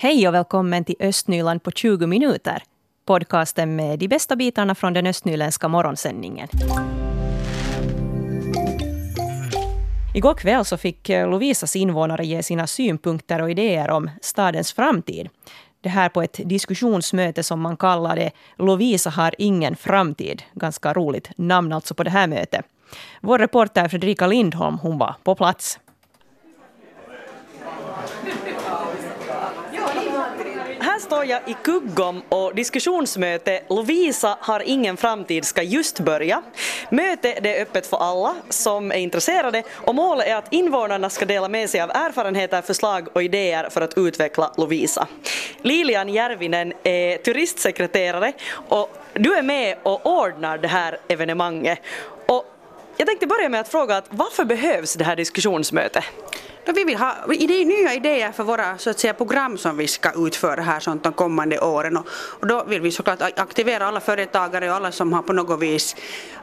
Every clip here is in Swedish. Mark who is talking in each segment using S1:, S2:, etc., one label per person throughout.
S1: Hej och välkommen till Östnyland på 20 minuter. Podcasten med de bästa bitarna från den östnyländska morgonsändningen. Igår kväll så fick eh, Lovisas invånare ge sina synpunkter och idéer om stadens framtid. Det här på ett diskussionsmöte som man kallade Lovisa har ingen framtid. Ganska roligt namn alltså på det här mötet. Vår reporter Fredrika Lindholm hon var på plats. Här står jag i Kuggom och diskussionsmöte Lovisa har ingen framtid ska just börja. Mötet är öppet för alla som är intresserade och målet är att invånarna ska dela med sig av erfarenheter, förslag och idéer för att utveckla Lovisa. Lilian Järvinen är turistsekreterare och du är med och ordnar det här evenemanget. Och jag tänkte börja med att fråga att varför behövs det här diskussionsmötet?
S2: Vi vill ha idé, nya idéer för våra så att säga, program som vi ska utföra här sånt de kommande åren och, och då vill vi såklart aktivera alla företagare och alla som har på något vis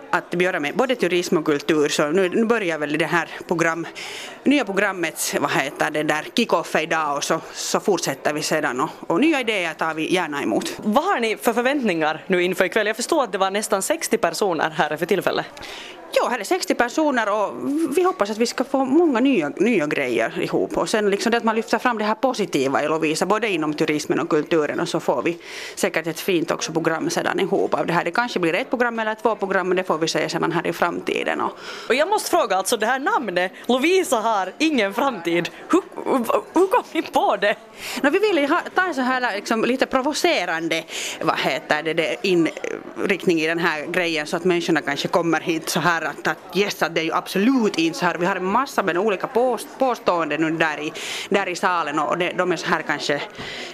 S2: att göra med både turism och kultur så nu, nu börjar väl det här program, nya programmet, vad heter det där, kick-off idag och så, så fortsätter vi sedan och, och nya idéer tar vi gärna emot.
S1: Vad har ni för förväntningar nu inför ikväll? Jag förstår att det var nästan 60 personer här för tillfället.
S2: Ja, här är 60 personer och vi hoppas att vi ska få många nya, nya grejer ihop. Och sen liksom det att man lyfter fram det här positiva i Lovisa, både inom turismen och kulturen och så får vi säkert ett fint också program sedan ihop av det här. Det kanske blir ett program eller två program men det får vi se sedan här i framtiden. Och,
S1: och jag måste fråga, alltså det här namnet, Lovisa har ingen framtid, hur, hur kom ni på det?
S2: No, vi ville ta en så här liksom, lite provocerande vad heter det, det, inriktning i den här grejen så att människorna kanske kommer hit så här att, att yes, att det är ju absolut inte så här. Vi har en massa med olika påst, påståenden nu där i, där i salen och det, de är så här kanske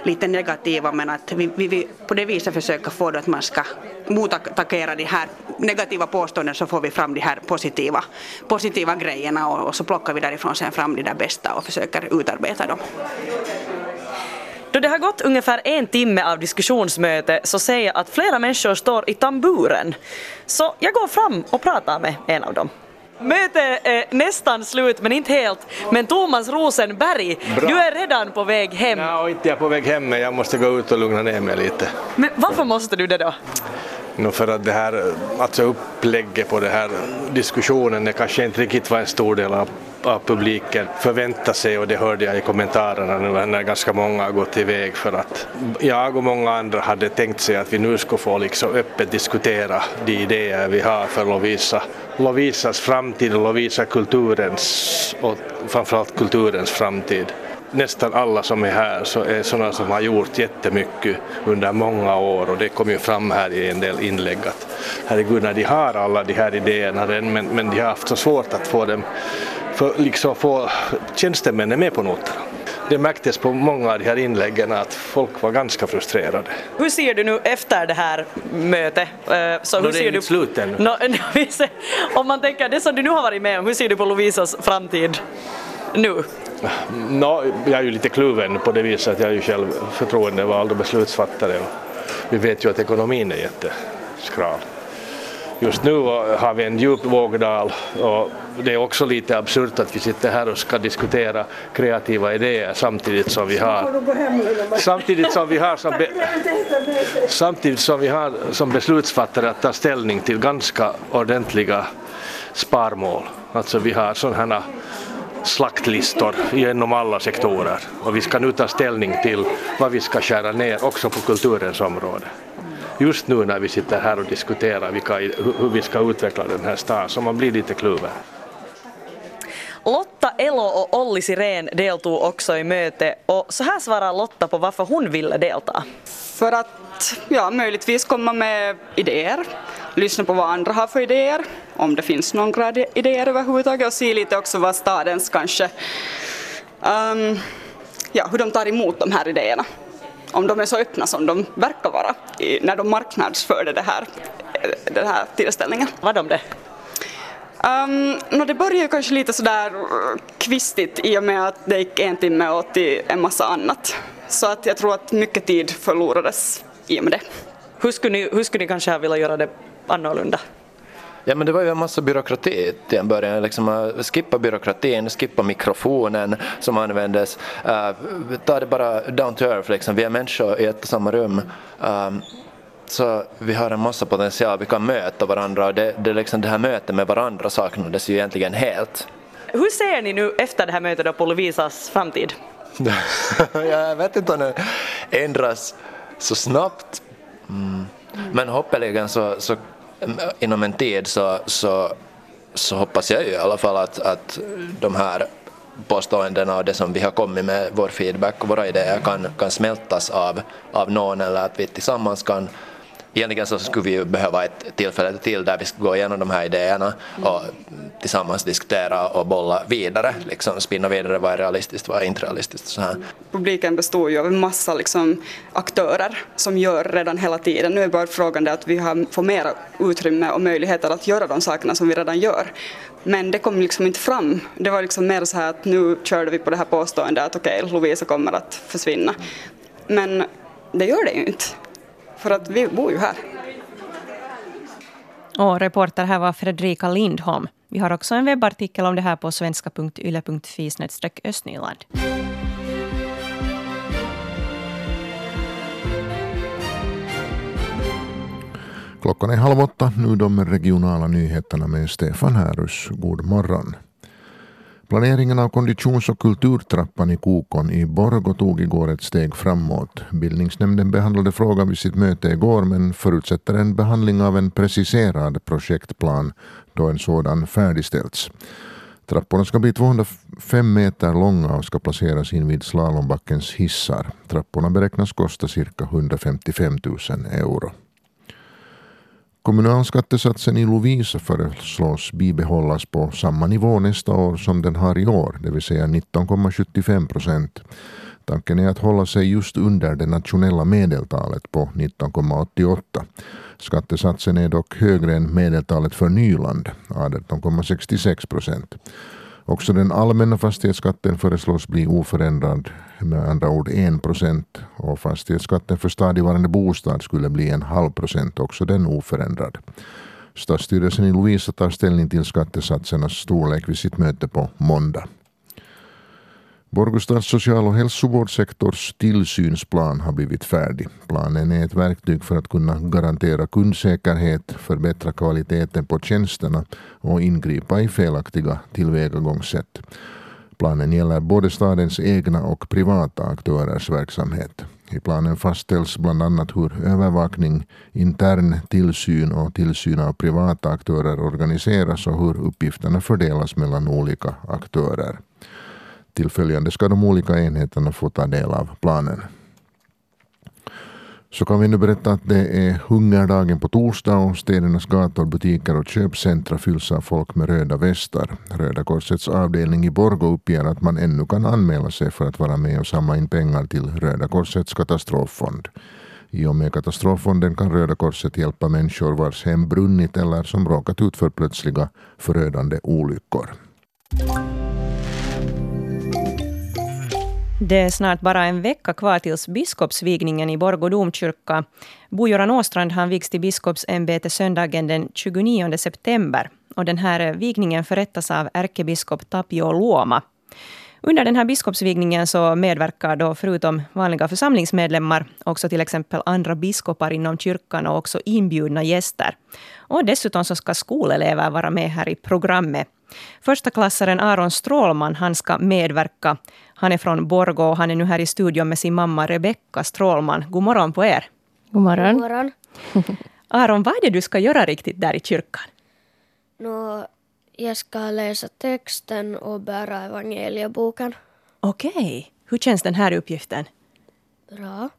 S2: lite negativa men att vi, vi, vi på det viset försöker få det att man ska motattackera de här negativa påståenden så får vi fram de här positiva, positiva grejerna och, och så plockar vi därifrån sen fram de där bästa och försöker utarbeta dem.
S1: Då det har gått ungefär en timme av diskussionsmöte så ser jag att flera människor står i tamburen. Så jag går fram och pratar med en av dem. Mötet är nästan slut, men inte helt. Men Thomas Rosenberg, Bra. du är redan på väg hem.
S3: Ja, inte jag är på väg hem, men jag måste gå ut och lugna ner mig lite.
S1: Men varför måste du det då?
S3: No, för att det här alltså upplägget på den här diskussionen är kanske inte riktigt vad en stor del av av publiken förväntar sig och det hörde jag i kommentarerna nu när ganska många har gått iväg för att jag och många andra hade tänkt sig att vi nu skulle få liksom öppet diskutera de idéer vi har för Lovisa, Lovisas framtid och Lovisa kulturens och framförallt kulturens framtid. Nästan alla som är här så är sådana som har gjort jättemycket under många år och det kom ju fram här i en del inlägg att herregud, när de har alla de här idéerna men, men de har haft så svårt att få dem för liksom få tjänstemännen med på noterna. Det märktes på många av de här inläggen att folk var ganska frustrerade.
S1: Hur ser du nu efter det här mötet? Eh,
S3: så hur Nå, det är inte slut ännu. No,
S1: om man tänker det som du nu har varit med om, hur ser du på Lovisas framtid nu?
S3: No, jag är ju lite kluven på det viset att jag är ju själv förtroendevald och beslutsfattare vi vet ju att ekonomin är jätteskral. Just nu har vi en djup vågdal och det är också lite absurt att vi sitter här och ska diskutera kreativa idéer samtidigt som vi har samtidigt som vi har som, be, samtidigt som vi har som beslutsfattare att ta ställning till ganska ordentliga sparmål. Alltså vi har sådana slaktlistor genom alla sektorer och vi ska nu ta ställning till vad vi ska skära ner också på kulturens område just nu när vi sitter här och diskuterar vilka, hur vi ska utveckla den här staden, så man blir lite kluven.
S1: Lotta Elo och Olli Sirén deltog också i mötet och så här svarar Lotta på varför hon ville delta.
S4: För att ja, möjligtvis komma med idéer, lyssna på vad andra har för idéer, om det finns några idéer överhuvudtaget. Och se lite också vad stadens kanske, um, ja, hur de tar emot de här idéerna om de är så öppna som de verkar vara i, när de marknadsförde det här, den här tillställningen.
S1: Var de det?
S4: Um, no, det började ju kanske lite sådär kvistigt i och med att det gick en timme åt till en massa annat. Så att jag tror att mycket tid förlorades i och med det.
S1: Hur skulle ni, hur skulle ni kanske vilja göra det annorlunda?
S5: Ja men det var ju en massa byråkrati till en början. Liksom, uh, skippa byråkratin, skippa mikrofonen som användes. Uh, ta det bara down to earth, liksom. vi är människor i ett och samma rum. Um, så vi har en massa potential, vi kan möta varandra och det, det, liksom, det här mötet med varandra saknades ju egentligen helt.
S1: Hur ser ni nu efter det här mötet då på Lovisas framtid?
S5: jag vet inte om den ändras så snabbt. Mm. Men hoppeligen så, så Mm. inom en tid så, så, så hoppas jag ju i alla fall att, att de här påståendena och det som vi har kommit med, vår feedback och våra idéer kan, kan smältas av, av någon eller att vi tillsammans kan Egentligen så skulle vi ju behöva ett tillfälle till där vi ska gå igenom de här idéerna och tillsammans diskutera och bolla vidare, liksom spinna vidare vad är realistiskt, vad är inte realistiskt. Så här.
S4: Publiken består ju av en massa liksom, aktörer som gör redan hela tiden. Nu är bara frågan det att vi har, får mer utrymme och möjligheter att göra de sakerna som vi redan gör. Men det kom liksom inte fram. Det var liksom mer så här att nu körde vi på det här påståendet att okej, okay, Lovisa kommer att försvinna. Men det gör det ju inte. För att vi bor ju här.
S6: Och reporter här var Fredrika Lindholm. Vi har också en webbartikel om det här på svenska.yle.fi östnyland.
S7: Klockan är halv åtta, nu de regionala nyheterna med Stefan Härus. God morgon. Planeringen av konditions och kulturtrappan i Kokon i Borgo tog igår ett steg framåt. Bildningsnämnden behandlade frågan vid sitt möte igår men förutsätter en behandling av en preciserad projektplan då en sådan färdigställts. Trapporna ska bli 205 meter långa och ska placeras in vid slalombackens hissar. Trapporna beräknas kosta cirka 155 000 euro. Kommunalskattesatsen i Lovisa föreslås bibehållas på samma nivå nästa år som den har i år, det vill säga 19,75 procent. Tanken är att hålla sig just under det nationella medeltalet på 19,88. Skattesatsen är dock högre än medeltalet för Nyland, 18,66 procent. Också den allmänna fastighetsskatten föreslås bli oförändrad, med andra ord 1 procent. Och fastighetsskatten för stadigvarande bostad skulle bli en halv procent, också den oförändrad. Stadsstyrelsen i Lovisa tar ställning till skattesatsernas storlek vid sitt möte på måndag. Borgostads social och hälsovårdssektors tillsynsplan har blivit färdig. Planen är ett verktyg för att kunna garantera kundsäkerhet, förbättra kvaliteten på tjänsterna och ingripa i felaktiga tillvägagångssätt. Planen gäller både stadens egna och privata aktörers verksamhet. I planen fastställs bland annat hur övervakning, intern tillsyn och tillsyn av privata aktörer organiseras och hur uppgifterna fördelas mellan olika aktörer. Tillföljande ska de olika enheterna få ta del av planen. Så kan vi nu berätta att det är hungerdagen på torsdag och städernas gator, butiker och köpcentra fylls av folk med röda västar. Röda Korsets avdelning i Borgå uppger att man ännu kan anmäla sig för att vara med och samla in pengar till Röda Korsets katastroffond. I och med katastroffonden kan Röda Korset hjälpa människor vars hem brunnit eller som råkat ut för plötsliga förödande olyckor.
S6: Det är snart bara en vecka kvar tills biskopsvigningen i Borgå domkyrka. Bo-Göran Åstrand han vigs till biskopsämbete söndagen den 29 september. Och den här vigningen förrättas av ärkebiskop Tapio Luoma. Under den här biskopsvigningen så medverkar då förutom vanliga församlingsmedlemmar också till exempel andra biskopar inom kyrkan och också inbjudna gäster. Och dessutom så ska skolelever vara med här i programmet. Första klassaren Aron Strålman han ska medverka. Han är från Borgå och han är nu här i studion med sin mamma Rebecka Strålman. God morgon på er.
S8: God morgon.
S9: God morgon.
S6: Aron, vad är det du ska göra riktigt där i kyrkan?
S9: Nå, jag ska läsa texten och bära evangelieboken.
S6: Okej. Okay. Hur känns den här uppgiften?
S9: Bra.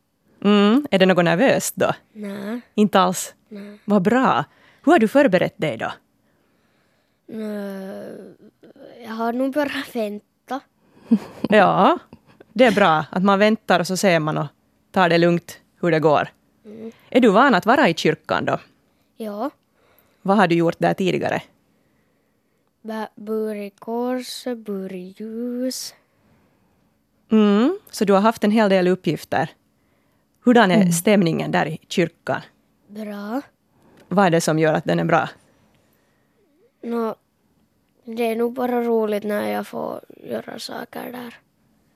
S6: Mm. Är det något nervöst då?
S9: Nej.
S6: Inte alls?
S9: Nej.
S6: Vad bra. Hur har du förberett dig då?
S9: Jag har nog bara vänta.
S6: ja, det är bra att man väntar och så ser man och tar det lugnt hur det går.
S9: Mm.
S6: Är du van att vara i kyrkan då?
S9: Ja.
S6: Vad har du gjort där tidigare?
S9: Bur i kors, bur i ljus.
S6: Mm, så du har haft en hel del uppgifter. Hurdan är mm. stämningen där i kyrkan?
S9: Bra.
S6: Vad är det som gör att den är bra?
S9: Nå, det är nog bara roligt när jag får göra saker där.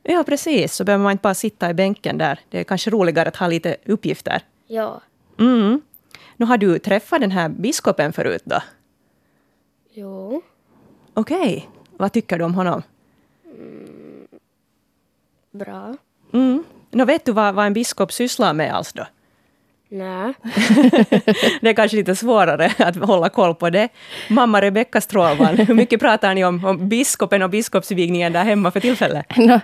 S6: Ja, precis. Så behöver man inte bara sitta i bänken där. Det är kanske roligare att ha lite uppgifter.
S9: Ja,
S6: Mm. Nu har du träffat den här biskopen förut då?
S9: jo.
S6: Okej. Vad tycker du om honom?
S9: Bra.
S6: Mm. Nå, vet du vad, vad en biskop sysslar med alls då?
S9: Nä.
S6: Det är kanske lite svårare att hålla koll på det. Mamma Rebecka Strålman, hur mycket pratar ni om, om biskopen och biskopsvigningen där hemma för tillfället?
S8: Nå,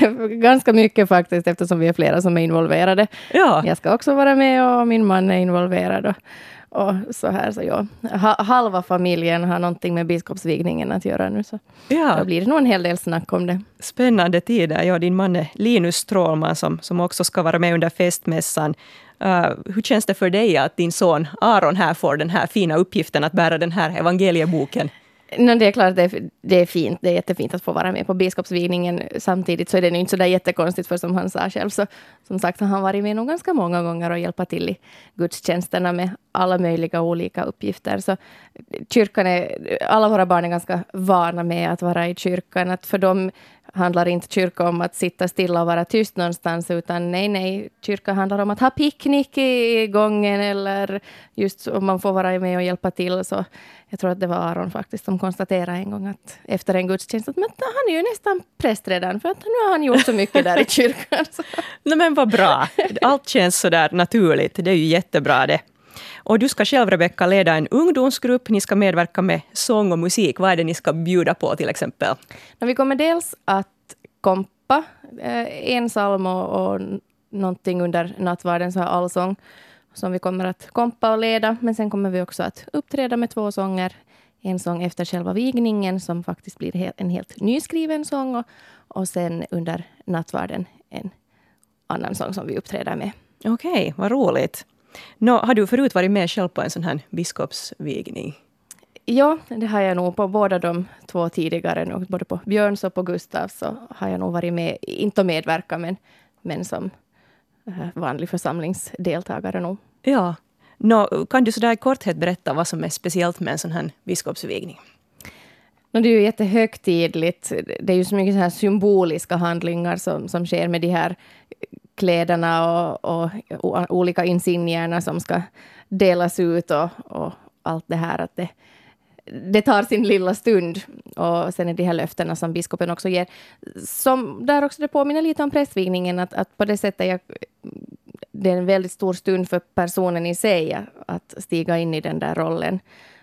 S8: ganska mycket faktiskt, eftersom vi är flera som är involverade.
S6: Ja.
S8: Jag ska också vara med och min man är involverad. Och, och så här, så ja. Ha, halva familjen har någonting med biskopsvigningen att göra nu, så
S6: Ja.
S8: då blir det nog en hel del snack om det.
S6: Spännande tider. Ja, din man är Linus Strålman som, som också ska vara med under festmässan. Uh, hur känns det för dig att din son Aron här får den här fina uppgiften att bära den här evangelieboken?
S8: No, det är klart, det är, det är fint. Det är jättefint att få vara med på biskopsvigningen. Samtidigt så är det nu inte så där jättekonstigt, för som han sa själv, så som sagt har han varit med nog ganska många gånger och hjälpa till i gudstjänsterna med alla möjliga olika uppgifter. Så kyrkan är, alla våra barn är ganska vana med att vara i kyrkan. Att för dem handlar inte kyrka om att sitta stilla och vara tyst någonstans, utan nej, nej, kyrka handlar om att ha picknick i gången eller just om man får vara med och hjälpa till. Så jag tror att det var Aron faktiskt som konstaterade en gång att efter en gudstjänst att men, han är ju nästan präst redan, för att nu har han gjort så mycket där i kyrkan. Så.
S6: Nej, men vad bra. Allt känns så där naturligt. Det är ju jättebra det. Och du ska själv, Rebecka, leda en ungdomsgrupp. Ni ska medverka med sång och musik. Vad är det ni ska bjuda på till exempel?
S8: Vi kommer dels att kompa eh, en psalm och, och någonting under nattvarden, så här allsång, som vi kommer att kompa och leda. Men sen kommer vi också att uppträda med två sånger. En sång efter själva vigningen, som faktiskt blir en helt nyskriven sång. Och, och sen under nattvarden en annan sång som vi uppträder med.
S6: Okej, vad roligt. Nå, har du förut varit med själv på en sån här biskopsvigning?
S8: Ja, det har jag nog på båda de två tidigare, både på Björns och på Gustavs, så har jag nog varit med, inte att medverka, men, men som eh, vanlig församlingsdeltagare nog.
S6: Ja. Nå, kan du sådär i korthet berätta vad som är speciellt med en sån här biskopsvigning?
S8: No, det är ju jättehögtidligt. Det är ju så mycket så här symboliska handlingar som, som sker med de här kläderna och, och, och olika insignierna som ska delas ut och, och allt det här. Att det, det tar sin lilla stund. Och sen är de här löftena som biskopen också ger. Som där också det påminner lite om prästvigningen, att, att på det sättet jag, det är en väldigt stor stund för personen i sig att stiga in i den där rollen.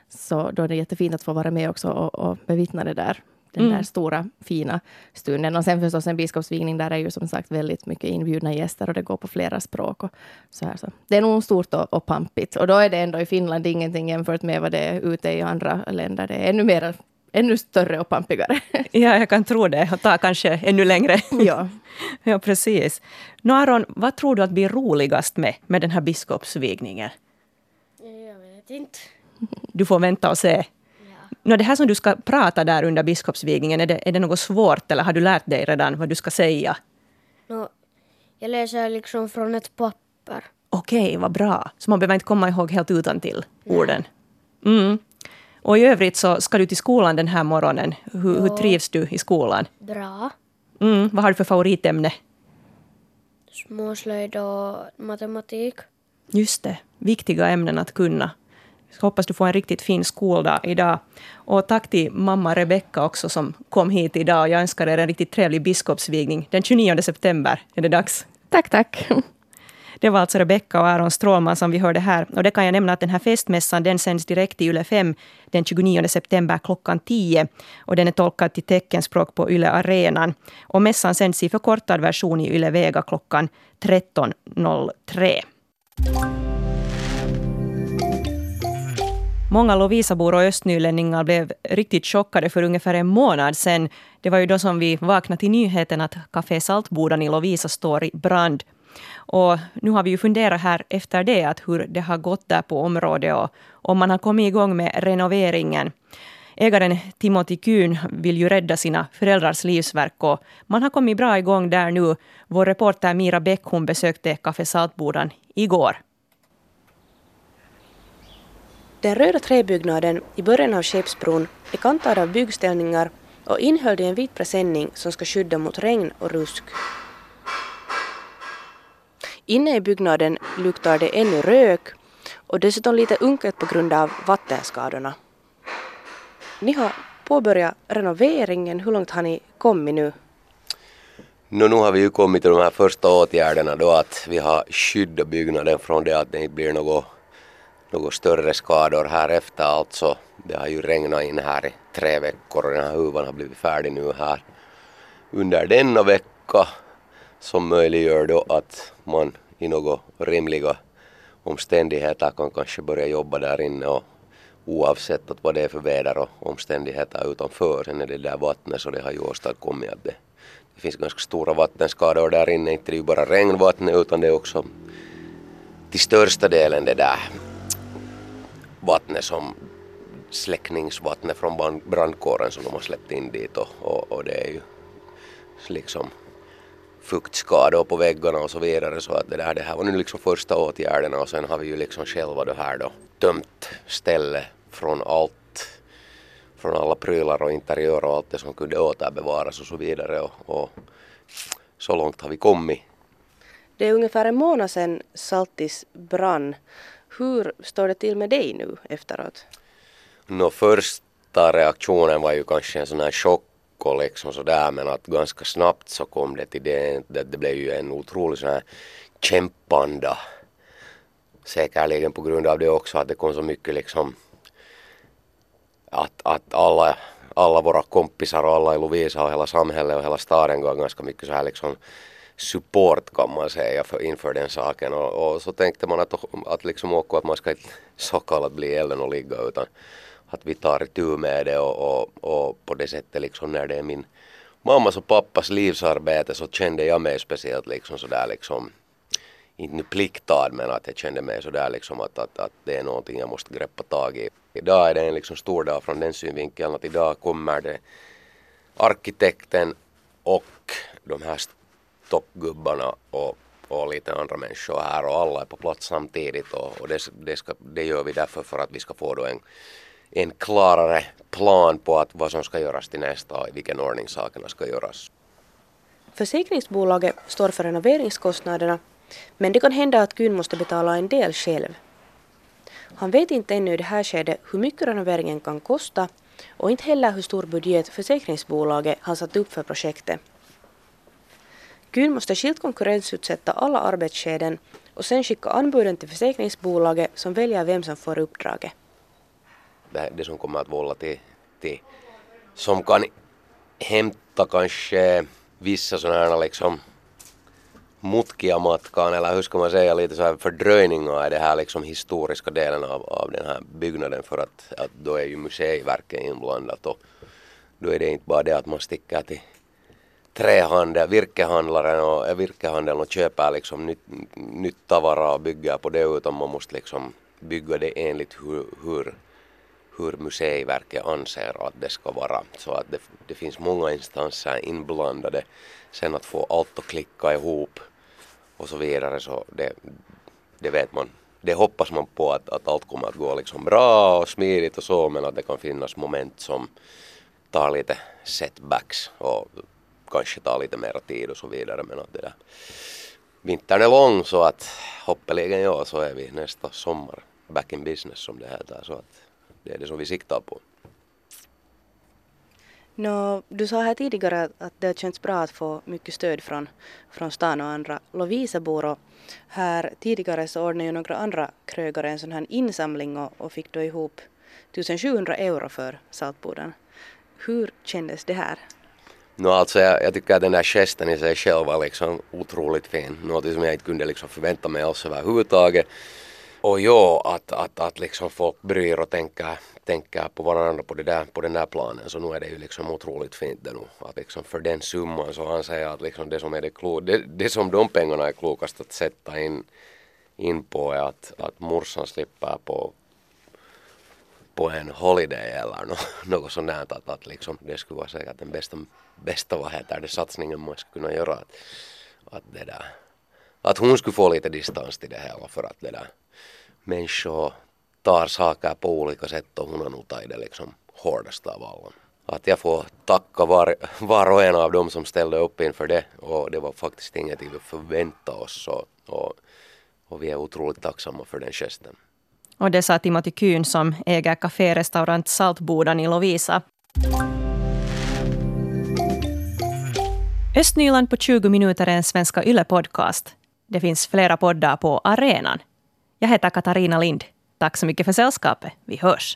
S8: Så då är det jättefint att få vara med också och, och bevittna det där. Den
S6: Mm.
S8: där stora fina stunden. Och sen förstås en biskopsvigning, där är ju som sagt väldigt mycket inbjudna gäster och det går på flera språk. Och så här, så. Det är nog stort och, och pampigt. Och då är det ändå i Finland ingenting jämfört med vad det är ute i andra länder. Det är ännu mer, ännu större och pampigare.
S6: Ja, jag kan tro det. Och ta kanske ännu längre.
S8: ja.
S6: ja, precis. Nå, Aron, vad tror du att blir roligast med, med den här biskopsvigningen?
S9: Jag vet inte.
S6: Du får vänta och se. Nå, det här som du ska prata där under biskopsvigningen, är det, är det något svårt eller har du lärt dig redan vad du ska säga?
S9: Nå, jag läser liksom från ett papper.
S6: Okej, vad bra. Så man behöver inte komma ihåg helt utan till orden. Mm. Och i övrigt så ska du till skolan den här morgonen. Hur, hur trivs du i skolan?
S9: Bra.
S6: Mm. Vad har du för favoritämne?
S9: Småslöjd och matematik.
S6: Just det, viktiga ämnen att kunna. Hoppas du får en riktigt fin skoldag idag. Och tack till mamma Rebecka också som kom hit idag. Jag önskar er en riktigt trevlig biskopsvigning. Den 29 september är det dags.
S8: Tack, tack.
S6: Det var alltså Rebecka och Aron Strålman som vi hörde här. Och det kan jag nämna att den här festmässan den sänds direkt i Yle 5 den 29 september klockan 10. Och den är tolkad till teckenspråk på Yle Arenan. Och mässan sänds i förkortad version i Yle Vega klockan 13.03. Många Lovisabor och östnylänningar blev riktigt chockade för ungefär en månad sedan. Det var ju då som vi vaknade till nyheten att Café Saltbodan i Lovisa står i brand. Och nu har vi ju funderat här efter det att hur det har gått där på området och om man har kommit igång med renoveringen. Ägaren Timothy Kuhn vill ju rädda sina föräldrars livsverk och man har kommit bra igång där nu. Vår reporter Mira Bäck hon besökte Café Saltbodan igår.
S10: Den röda träbyggnaden i början av Skeppsbron är kantad av byggställningar och innehöll en vit presenning som ska skydda mot regn och rusk. Inne i byggnaden luktar det ännu rök och dessutom lite unket på grund av vattenskadorna. Ni har påbörjat renoveringen. Hur långt har ni kommit nu?
S11: No, nu har vi ju kommit till de här första åtgärderna då att vi har skyddat byggnaden från det att det inte blir något, något större skador här efter alltså. Det har ju regnat in här i tre veckor och den här huvan har blivit färdig nu här under denna vecka som möjliggör då att man i några rimliga omständigheter kan kanske börja jobba där inne och oavsett att vad det är för väder och omständigheter utanför. Sen är det där vattnet så det har ju åstadkommit att det, det finns ganska stora vattenskador där inne. Inte det är ju bara regnvattnet utan det är också till största delen det där vattnet som släckningsvattnet från brandkåren som de har släppt in dit och, och, och det är ju liksom fuktskador på väggarna och så vidare så att det, där, det här var nu liksom första åtgärderna och sen har vi ju liksom själva det här då tömt stället från allt från alla prylar och interiör och allt det som kunde återbevaras och så vidare och, och så långt har vi kommit.
S10: Det är ungefär en månad sedan Saltis brann. Hur står det till med dig nu efteråt?
S11: Nå, första reaktionen var ju kanske en sån här chock och liksom sådär men att ganska snabbt så kom det till det, det, det blev ju en otrolig sån här kämpanda. Säkerligen på grund av det också att det kom så mycket liksom att, att alla, alla våra kompisar och alla i Lovisa och hela samhället och hela staden går ganska mycket så här liksom support kan man säga för, inför den saken och, och så tänkte man att, att liksom också att man ska inte så kallat bli elden och ligga utan att vi tar itu med det och, och, och, på det sättet liksom när det är min mammas och pappas livsarbete så kände jag mig speciellt liksom sådär liksom inte nu pliktad men att jag kände mig sådär liksom att, att, att det är någonting jag måste greppa tag i. Idag är det en liksom stor dag från den synvinkeln att idag kommer det arkitekten och de här toppgubbarna och, och lite andra människor här och alla är på plats samtidigt och, och det, det, ska, det gör vi därför för att vi ska få då en en klarare plan på att vad som ska göras till nästa och i vilken ordning sakerna ska göras.
S10: Försäkringsbolaget står för renoveringskostnaderna men det kan hända att Kuhn måste betala en del själv. Han vet inte ännu i det här skedet hur mycket renoveringen kan kosta och inte heller hur stor budget försäkringsbolaget har satt upp för projektet. Kyn måste skilt konkurrensutsätta alla arbetsskeden och sen skicka anbuden till försäkringsbolaget som väljer vem som får uppdraget
S11: det som kommer att vålla till, till som kan hämta kanske vissa sådana här liksom mutkia matkan eller hur ska man säga lite så här fördröjningar i den här liksom historiska delen av, av den här byggnaden för att, att då är ju museiverket inblandat och då är det inte bara det att man sticker till trähandel, virkehandlaren och, eh, virkehandeln och köper liksom nytt, nytt tavara och bygger på det utan man måste liksom bygga det enligt hur, hur hur Museiverket anser att det ska vara. Så att det, det finns många instanser inblandade. Sen att få allt att klicka ihop och så vidare så det, det vet man. Det hoppas man på att, att allt kommer att gå liksom bra och smidigt och så men att det kan finnas moment som tar lite setbacks och kanske tar lite mer tid och så vidare men att det där vintern är lång så att hoppeligen ja så är vi nästa sommar back in business som det heter så att det är det som vi siktar på.
S10: No, du sa här tidigare att det har känts bra att få mycket stöd från, från stan och andra Lovisabor och här tidigare så ordnade ju några andra krögare en sån här insamling och, och fick då ihop 1700 euro för Saltboden. Hur kändes det här?
S11: No, alltså jag, jag tycker att den där gesten i sig själv var liksom otroligt fin. Något som jag inte kunde liksom förvänta mig alls överhuvudtaget. Och ja, att, att, att liksom folk bryr och tänker, tänker på varandra på, det där, på den där planen så nu är det ju liksom otroligt fint det nu. Att liksom för den summan så anser jag att liksom det som är det, klo, det, det som de pengarna är klokast att sätta in, in på är att, att morsan slipper på på en holiday eller no, något sånt där att, att liksom, det skulle vara säkert den bästa, bästa vad heter det, satsningen man skulle kunna göra. Att, att, det där, att hon skulle få lite distans till det hela för att det där människor tar saker på olika sätt och hon har nog tagit det liksom hårdast av alla. Att jag får tacka var, var och en av dem som ställde upp inför det och det var faktiskt ingenting vi förväntade oss och, och, och vi är otroligt tacksamma för den gesten.
S6: Och det sa Timothy Kyn som äger kaférestaurant Saltbodan i Lovisa. Östnyland på 20 minuter är en Svenska Yle-podcast. Det finns flera poddar på arenan. Jag heter Katarina Lind. Tack så mycket för sällskapet. Vi hörs.